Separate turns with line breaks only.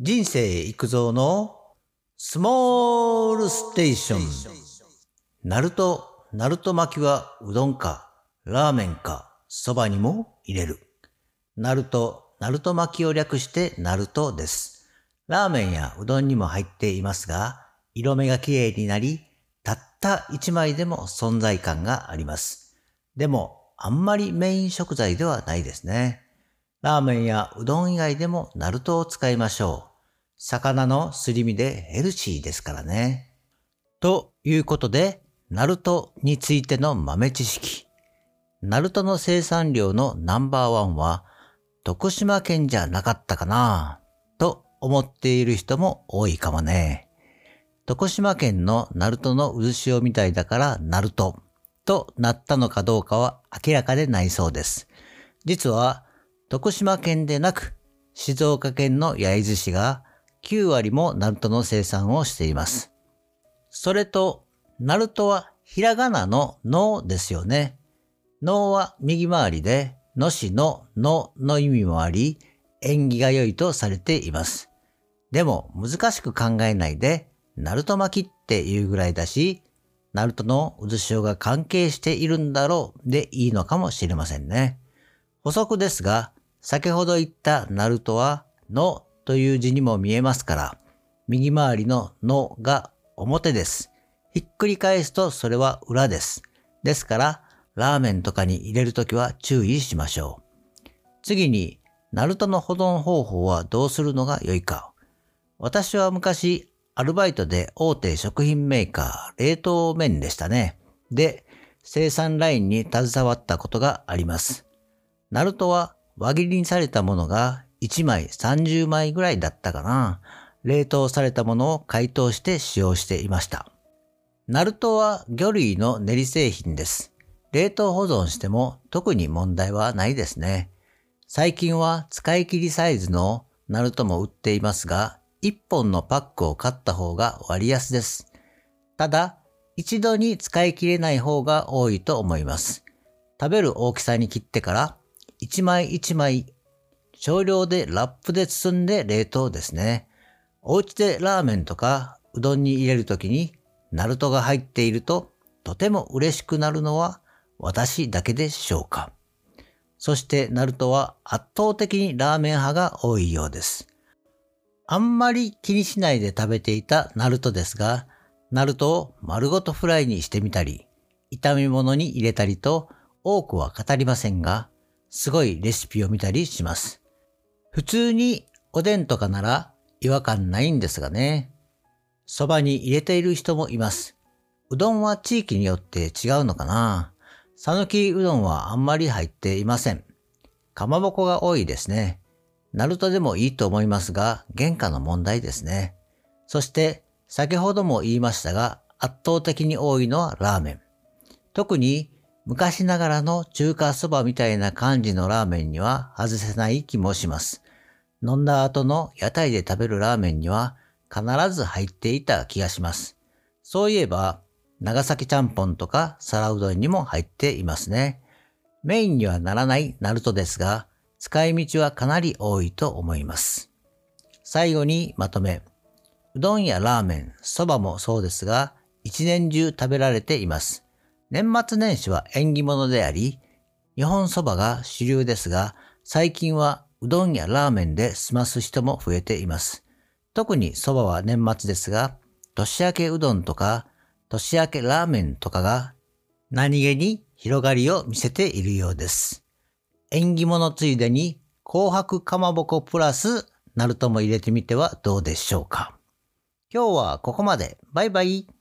人生育造のスモールステーション。ナルト、ナルト巻きはうどんか、ラーメンか、そばにも入れる。ナルト、ナルト巻きを略してナルトです。ラーメンやうどんにも入っていますが、色目が綺麗になり、たった一枚でも存在感があります。でも、あんまりメイン食材ではないですね。ラーメンやうどん以外でもナルトを使いましょう。魚のすり身でヘルシーですからね。ということで、ナルトについての豆知識。ナルトの生産量のナンバーワンは徳島県じゃなかったかなと思っている人も多いかもね。徳島県のナルトの渦潮みたいだからナルトとなったのかどうかは明らかでないそうです。実は徳島県でなく静岡県の焼津市が9割もナルトの生産をしています。それと、ナルトはひらがなののですよね。のは右回りで、のしののの意味もあり、縁起が良いとされています。でも難しく考えないで、ナルト巻きっていうぐらいだし、ナルトの渦潮が関係しているんだろうでいいのかもしれませんね。補足ですが、先ほど言ったナルトは、のという字にも見えますから、右回りののが表です。ひっくり返すとそれは裏です。ですから、ラーメンとかに入れるときは注意しましょう。次に、ナルトの保存方法はどうするのが良いか。私は昔、アルバイトで大手食品メーカー、冷凍麺でしたね。で、生産ラインに携わったことがあります。ナルトは輪切りにされたものが1枚30枚ぐらいだったかな。冷凍されたものを解凍して使用していました。ナルトは魚類の練り製品です。冷凍保存しても特に問題はないですね。最近は使い切りサイズのナルトも売っていますが、1本のパックを買った方が割安です。ただ、一度に使い切れない方が多いと思います。食べる大きさに切ってから、1枚1枚少量でラップで包んで冷凍ですね。お家でラーメンとかうどんに入れるときにナルトが入っているととても嬉しくなるのは私だけでしょうか。そしてナルトは圧倒的にラーメン派が多いようです。あんまり気にしないで食べていたナルトですが、ナルトを丸ごとフライにしてみたり、炒め物に入れたりと多くは語りませんが、すごいレシピを見たりします。普通におでんとかなら違和感ないんですがね。蕎麦に入れている人もいます。うどんは地域によって違うのかなさぬきうどんはあんまり入っていません。かまぼこが多いですね。ナルトでもいいと思いますが、原価の問題ですね。そして、先ほども言いましたが、圧倒的に多いのはラーメン。特に昔ながらの中華そばみたいな感じのラーメンには外せない気もします。飲んだ後の屋台で食べるラーメンには必ず入っていた気がします。そういえば、長崎ちゃんぽんとか皿うどんにも入っていますね。メインにはならないナルトですが、使い道はかなり多いと思います。最後にまとめ。うどんやラーメン、そばもそうですが、一年中食べられています。年末年始は縁起物であり、日本そばが主流ですが、最近はうどんやラーメンで済ます人も増えています。特に蕎麦は年末ですが、年明けうどんとか、年明けラーメンとかが何気に広がりを見せているようです。縁起物ついでに紅白かまぼこプラスナルトも入れてみてはどうでしょうか。今日はここまで。バイバイ。